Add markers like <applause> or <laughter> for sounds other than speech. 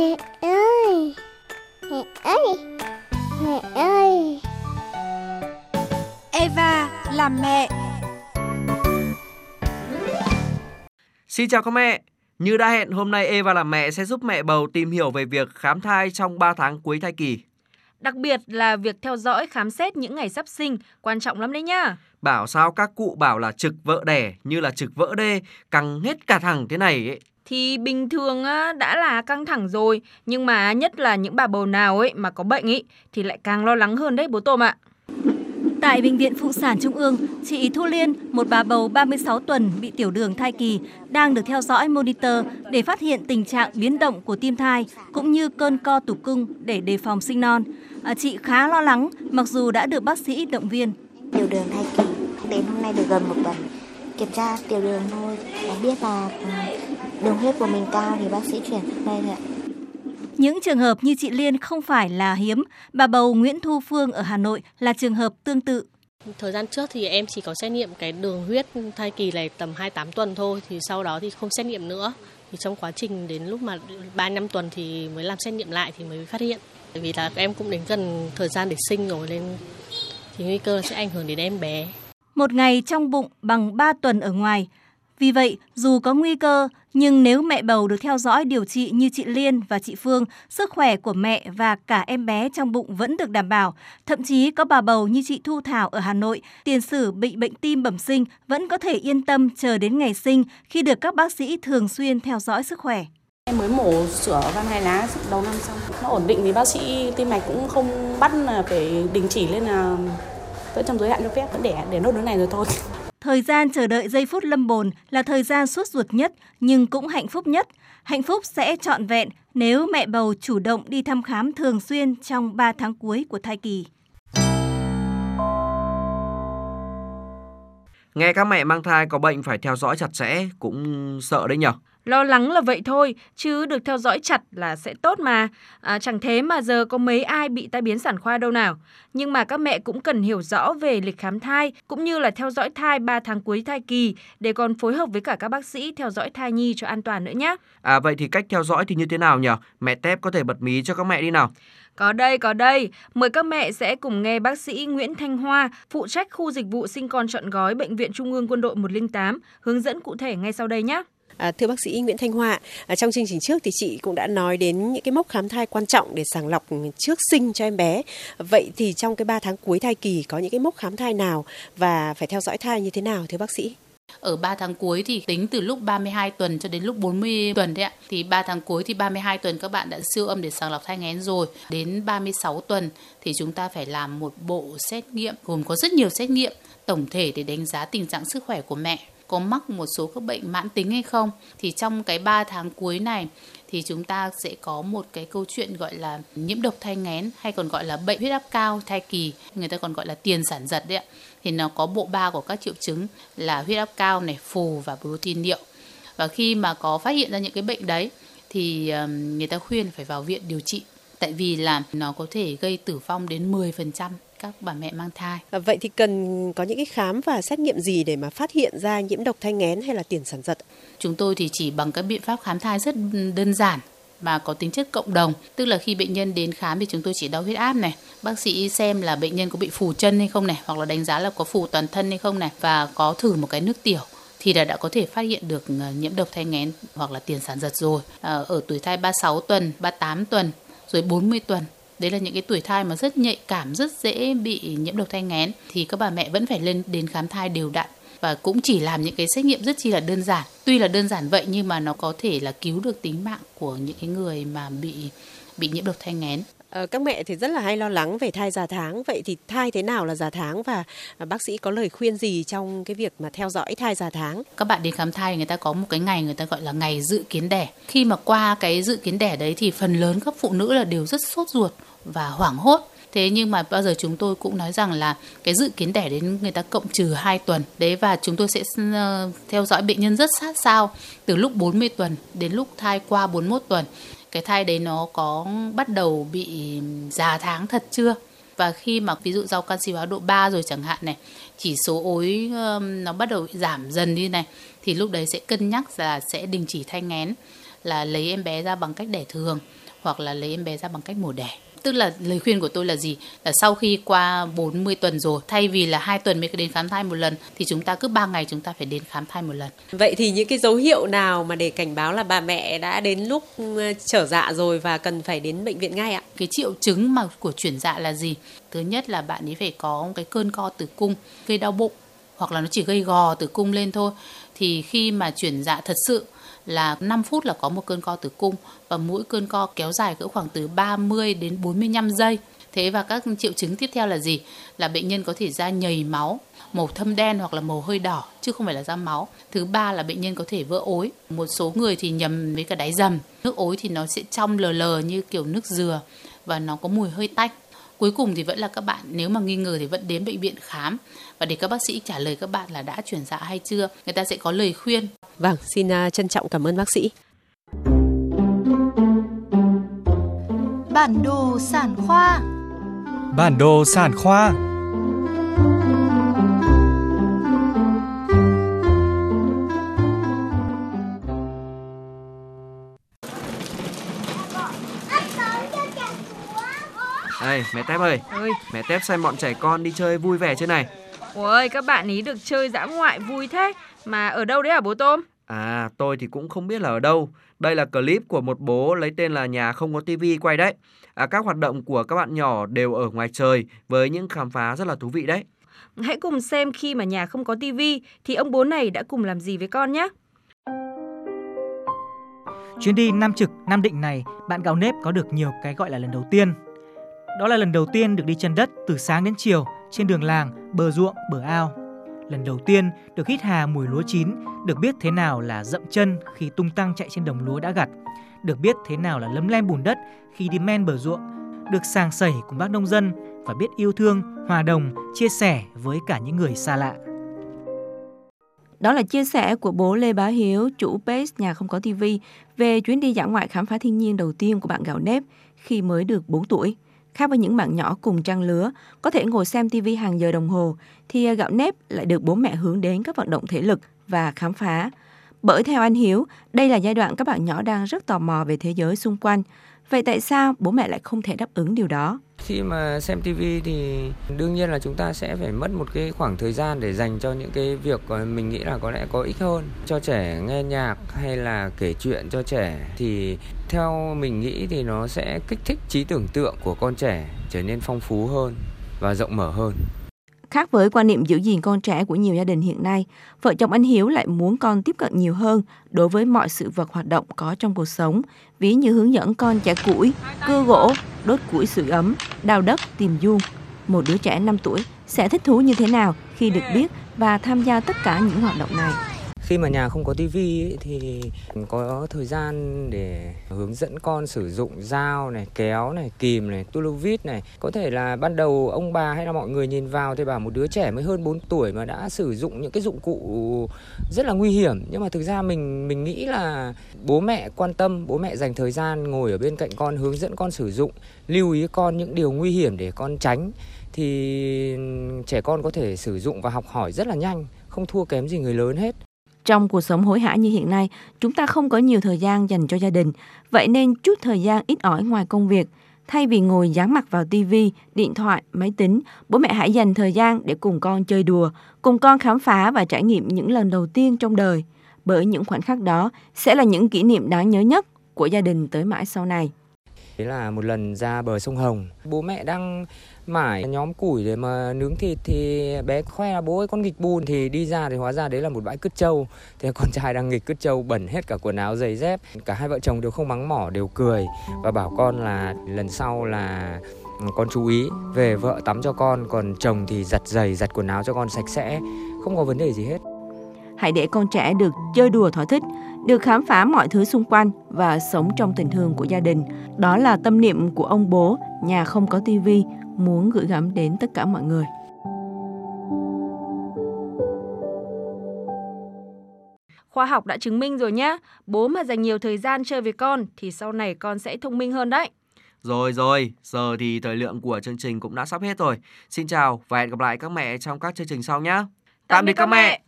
Mẹ ơi Mẹ ơi Mẹ ơi Eva làm mẹ Xin chào các mẹ Như đã hẹn hôm nay Eva làm mẹ sẽ giúp mẹ bầu tìm hiểu về việc khám thai trong 3 tháng cuối thai kỳ Đặc biệt là việc theo dõi khám xét những ngày sắp sinh quan trọng lắm đấy nhá. Bảo sao các cụ bảo là trực vợ đẻ như là trực vỡ đê căng hết cả thẳng thế này ấy. Thì bình thường á, đã là căng thẳng rồi, nhưng mà nhất là những bà bầu nào ấy mà có bệnh ấy thì lại càng lo lắng hơn đấy bố Tôm ạ. Tại Bệnh viện Phụ sản Trung ương, chị Thu Liên, một bà bầu 36 tuần bị tiểu đường thai kỳ, đang được theo dõi monitor để phát hiện tình trạng biến động của tim thai cũng như cơn co tử cung để đề phòng sinh non. À, chị khá lo lắng mặc dù đã được bác sĩ động viên. Tiểu đường thai kỳ Đến hôm nay được gần một tuần Kiểm tra tiểu đường thôi Đã biết là ừ, đường huyết của mình cao Thì bác sĩ chuyển đây rồi ạ Những trường hợp như chị Liên không phải là hiếm. Bà bầu Nguyễn Thu Phương ở Hà Nội là trường hợp tương tự. Thời gian trước thì em chỉ có xét nghiệm cái đường huyết thai kỳ này tầm 28 tuần thôi thì sau đó thì không xét nghiệm nữa. Thì trong quá trình đến lúc mà 3 năm tuần thì mới làm xét nghiệm lại thì mới phát hiện. Bởi vì là em cũng đến gần thời gian để sinh rồi nên thì nguy cơ sẽ ảnh hưởng đến em bé. Một ngày trong bụng bằng 3 tuần ở ngoài. Vì vậy, dù có nguy cơ, nhưng nếu mẹ bầu được theo dõi điều trị như chị Liên và chị Phương, sức khỏe của mẹ và cả em bé trong bụng vẫn được đảm bảo. Thậm chí có bà bầu như chị Thu Thảo ở Hà Nội, tiền sử bị bệnh tim bẩm sinh vẫn có thể yên tâm chờ đến ngày sinh khi được các bác sĩ thường xuyên theo dõi sức khỏe. Em mới mổ sửa van hai lá đầu năm xong. Nó ổn định thì bác sĩ tim mạch cũng không bắt là phải đình chỉ lên là vẫn trong giới hạn cho phép, vẫn để để nốt đứa này rồi thôi. Thời gian chờ đợi giây phút lâm bồn là thời gian suốt ruột nhất, nhưng cũng hạnh phúc nhất. Hạnh phúc sẽ trọn vẹn nếu mẹ bầu chủ động đi thăm khám thường xuyên trong 3 tháng cuối của thai kỳ. Nghe các mẹ mang thai có bệnh phải theo dõi chặt chẽ cũng sợ đấy nhở. Lo lắng là vậy thôi, chứ được theo dõi chặt là sẽ tốt mà. À, chẳng thế mà giờ có mấy ai bị tai biến sản khoa đâu nào. Nhưng mà các mẹ cũng cần hiểu rõ về lịch khám thai cũng như là theo dõi thai 3 tháng cuối thai kỳ để còn phối hợp với cả các bác sĩ theo dõi thai nhi cho an toàn nữa nhé. À vậy thì cách theo dõi thì như thế nào nhở? Mẹ Tép có thể bật mí cho các mẹ đi nào. Có đây, có đây. Mời các mẹ sẽ cùng nghe bác sĩ Nguyễn Thanh Hoa, phụ trách khu dịch vụ sinh con chọn gói Bệnh viện Trung ương Quân đội 108, hướng dẫn cụ thể ngay sau đây nhé. À, thưa bác sĩ Nguyễn Thanh Hoa, à, trong chương trình trước thì chị cũng đã nói đến những cái mốc khám thai quan trọng để sàng lọc trước sinh cho em bé. Vậy thì trong cái 3 tháng cuối thai kỳ có những cái mốc khám thai nào và phải theo dõi thai như thế nào thưa bác sĩ? Ở 3 tháng cuối thì tính từ lúc 32 tuần cho đến lúc 40 tuần đấy ạ. Thì 3 tháng cuối thì 32 tuần các bạn đã siêu âm để sàng lọc thai nghén rồi. Đến 36 tuần thì chúng ta phải làm một bộ xét nghiệm gồm có rất nhiều xét nghiệm tổng thể để đánh giá tình trạng sức khỏe của mẹ có mắc một số các bệnh mãn tính hay không. Thì trong cái 3 tháng cuối này thì chúng ta sẽ có một cái câu chuyện gọi là nhiễm độc thai nghén hay còn gọi là bệnh huyết áp cao thai kỳ, người ta còn gọi là tiền sản giật đấy ạ. Thì nó có bộ ba của các triệu chứng là huyết áp cao này, phù và protein niệu. Và khi mà có phát hiện ra những cái bệnh đấy thì người ta khuyên phải vào viện điều trị. Tại vì là nó có thể gây tử vong đến 10% các bà mẹ mang thai. À, vậy thì cần có những cái khám và xét nghiệm gì để mà phát hiện ra nhiễm độc thai nghén hay là tiền sản giật? Chúng tôi thì chỉ bằng các biện pháp khám thai rất đơn giản mà có tính chất cộng đồng tức là khi bệnh nhân đến khám thì chúng tôi chỉ đo huyết áp này bác sĩ xem là bệnh nhân có bị phù chân hay không này hoặc là đánh giá là có phù toàn thân hay không này và có thử một cái nước tiểu thì là đã có thể phát hiện được ờ, nhiễm độc thai nghén hoặc là tiền sản giật rồi à, ở tuổi thai 36 tuần 38 tuần rồi 40 tuần đấy là những cái tuổi thai mà rất nhạy cảm rất dễ bị nhiễm độc thai nghén. Thì các bà mẹ vẫn phải lên đến khám thai đều đặn. Và cũng chỉ làm những cái xét nghiệm rất chi là đơn giản. Tuy là đơn giản vậy nhưng mà nó có thể là cứu được tính mạng của những cái người mà bị bị nhiễm độc thai nghén. Ờ, các mẹ thì rất là hay lo lắng về thai già tháng. Vậy thì thai thế nào là già tháng và bác sĩ có lời khuyên gì trong cái việc mà theo dõi thai già tháng? Các bạn đến khám thai người ta có một cái ngày người ta gọi là ngày dự kiến đẻ. Khi mà qua cái dự kiến đẻ đấy thì phần lớn các phụ nữ là đều rất sốt ruột và hoảng hốt. Thế nhưng mà bao giờ chúng tôi cũng nói rằng là cái dự kiến đẻ đến người ta cộng trừ 2 tuần. Đấy, và chúng tôi sẽ ờ, theo dõi bệnh nhân rất sát sao từ lúc 40 tuần đến lúc thai qua 41 tuần. Cái thai đấy nó có bắt đầu bị già tháng thật chưa? Và khi mà ví dụ rau canxi hóa độ 3 rồi chẳng hạn này, chỉ số ối nó bắt đầu giảm dần đi này, thì lúc đấy sẽ cân nhắc là sẽ đình chỉ thai nghén là lấy em bé ra bằng cách đẻ thường hoặc là lấy em bé ra bằng cách mổ đẻ tức là lời khuyên của tôi là gì? Là sau khi qua 40 tuần rồi thay vì là hai tuần mới đến khám thai một lần thì chúng ta cứ 3 ngày chúng ta phải đến khám thai một lần. Vậy thì những cái dấu hiệu nào mà để cảnh báo là bà mẹ đã đến lúc ừ, trở dạ rồi và cần phải đến bệnh viện ngay ạ? Cái triệu chứng mà của chuyển dạ là gì? Thứ nhất là bạn ấy phải có cái cơn co tử cung gây đau bụng hoặc là nó chỉ gây gò tử cung lên thôi. Thì khi mà chuyển dạ thật sự là 5 phút là có một cơn co tử cung và mỗi cơn co kéo dài cỡ khoảng từ 30 đến 45 giây. Thế và các triệu chứng tiếp theo là gì? Là bệnh nhân có thể ra nhầy máu, màu thâm đen hoặc là màu hơi đỏ chứ không phải là da máu. Thứ ba là bệnh nhân có thể vỡ ối. Một số người thì nhầm với cả đáy dầm. Nước ối thì nó sẽ trong lờ lờ như kiểu nước dừa và nó có mùi hơi tanh. Cuối cùng thì vẫn là các bạn nếu mà nghi ngờ thì vẫn đến bệnh viện khám và để các bác sĩ trả lời các bạn là đã chuyển dạ hay chưa, người ta sẽ có lời khuyên. Vâng, xin à, trân trọng cảm ơn bác sĩ. Bản đồ sản khoa. Bản đồ sản khoa. Đây, mẹ Tép ơi, ơi mẹ Tép xem bọn trẻ con đi chơi vui vẻ chưa này. ôi các bạn ý được chơi dã ngoại vui thế. Mà ở đâu đấy hả bố tôm À, tôi thì cũng không biết là ở đâu. Đây là clip của một bố lấy tên là Nhà không có tivi quay đấy. À, các hoạt động của các bạn nhỏ đều ở ngoài trời với những khám phá rất là thú vị đấy. hãy cùng xem khi mà nhà không có tivi thì ông bố này đã cùng làm gì với con nhé Chuyến đi Nam Trực, Nam Định này, bạn gạo nếp có được nhiều cái gọi là lần đầu tiên. Đó là lần đầu tiên được đi chân đất từ sáng đến chiều trên đường làng, bờ ruộng, bờ ao. Lần đầu tiên được hít hà mùi lúa chín, được biết thế nào là dậm chân khi tung tăng chạy trên đồng lúa đã gặt, được biết thế nào là lấm lem bùn đất khi đi men bờ ruộng, được sàng sẩy cùng bác nông dân và biết yêu thương, hòa đồng, chia sẻ với cả những người xa lạ. Đó là chia sẻ của bố Lê Bá Hiếu, chủ page Nhà Không Có TV về chuyến đi dã ngoại khám phá thiên nhiên đầu tiên của bạn gạo nếp khi mới được 4 tuổi. Khác với những bạn nhỏ cùng trang lứa, có thể ngồi xem TV hàng giờ đồng hồ, thì à, gạo nếp lại được bố mẹ hướng đến các vận động thể lực và khám phá. Bởi theo anh Hiếu, đây là giai đoạn các bạn nhỏ đang rất tò mò về thế giới xung quanh. Vậy tại sao bố mẹ lại không thể đáp ứng điều đó? Khi mà xem TV thì đương nhiên là chúng ta sẽ phải mất một cái khoảng thời gian để dành cho những cái việc ờ, mình nghĩ là có lẽ có ích hơn. Cho trẻ nghe nhạc hay là kể chuyện cho trẻ thì theo mình nghĩ thì nó sẽ kích thích trí tưởng tượng của con trẻ trở nên phong phú hơn và rộng mở hơn. Khác với quan niệm giữ gìn con trẻ của nhiều gia đình hiện nay, vợ chồng anh Hiếu lại muốn con tiếp cận nhiều hơn đối với mọi sự vật hoạt động có trong cuộc sống, ví như hướng dẫn con trẻ củi, cưa gỗ, đốt củi sưởi ấm, đào đất, tìm vuông. Một đứa trẻ 5 tuổi sẽ thích thú như thế nào khi được biết và tham gia tất cả những hoạt động này. Khi mà nhà không có tivi thì có thời gian để hướng dẫn con sử dụng dao này, kéo này, kìm này, tu lô vít này. Có thể là ban đầu ông bà hay là mọi người nhìn vào thì bảo một đứa trẻ mới hơn 4 tuổi mà đã sử dụng những cái dụng cụ rất là nguy hiểm. Nhưng mà thực ra mình mình nghĩ là bố mẹ quan tâm, bố mẹ dành thời gian ngồi ở bên cạnh con hướng dẫn con sử dụng, lưu ý con những điều nguy hiểm để con tránh thì trẻ con có thể sử dụng và học hỏi rất là nhanh, không thua kém gì người lớn hết. Trong cuộc sống hối hả như hiện nay, chúng ta không có nhiều thời gian dành cho gia đình, vậy nên chút thời gian ít ỏi ngoài công việc. Thay vì ngồi dán mặt vào tivi, điện thoại, máy tính, bố mẹ hãy dành thời gian để cùng con chơi đùa, cùng con khám phá và trải nghiệm những lần đầu tiên trong đời. Bởi những khoảnh khắc đó sẽ là những kỷ niệm đáng nhớ nhất của gia đình tới mãi sau này. Thế là một lần ra bờ sông Hồng, bố mẹ đang mải nhóm củi để mà nướng thịt thì bé khoe là bố ơi con nghịch bùn thì đi ra thì hóa ra đấy là một bãi cứt trâu. thế con <laughs> trai đang nghịch cứt trâu bẩn hết cả quần áo giày dép. Cả hai vợ chồng đều không mắng mỏ đều cười và bảo con là lần sau là ừ, con chú ý về vợ tắm cho con còn chồng thì giặt giày giặt quần áo cho con sạch sẽ không có vấn đề gì hết Hãy để con trẻ được chơi đùa thỏa thích, được khám phá mọi thứ xung quanh và sống trong tình thương của gia đình. Đó là tâm niệm của ông bố, nhà không có tivi, muốn gửi gắm đến tất cả mọi người. Khoa học đã chứng minh rồi nhé, bố mà dành nhiều thời gian chơi với con thì sau này con sẽ thông minh hơn đấy. Rồi rồi, giờ thì thời lượng của chương trình cũng đã sắp hết rồi. Xin chào và hẹn gặp lại các mẹ trong các chương trình sau nhé. Tạm biệt các mẹ.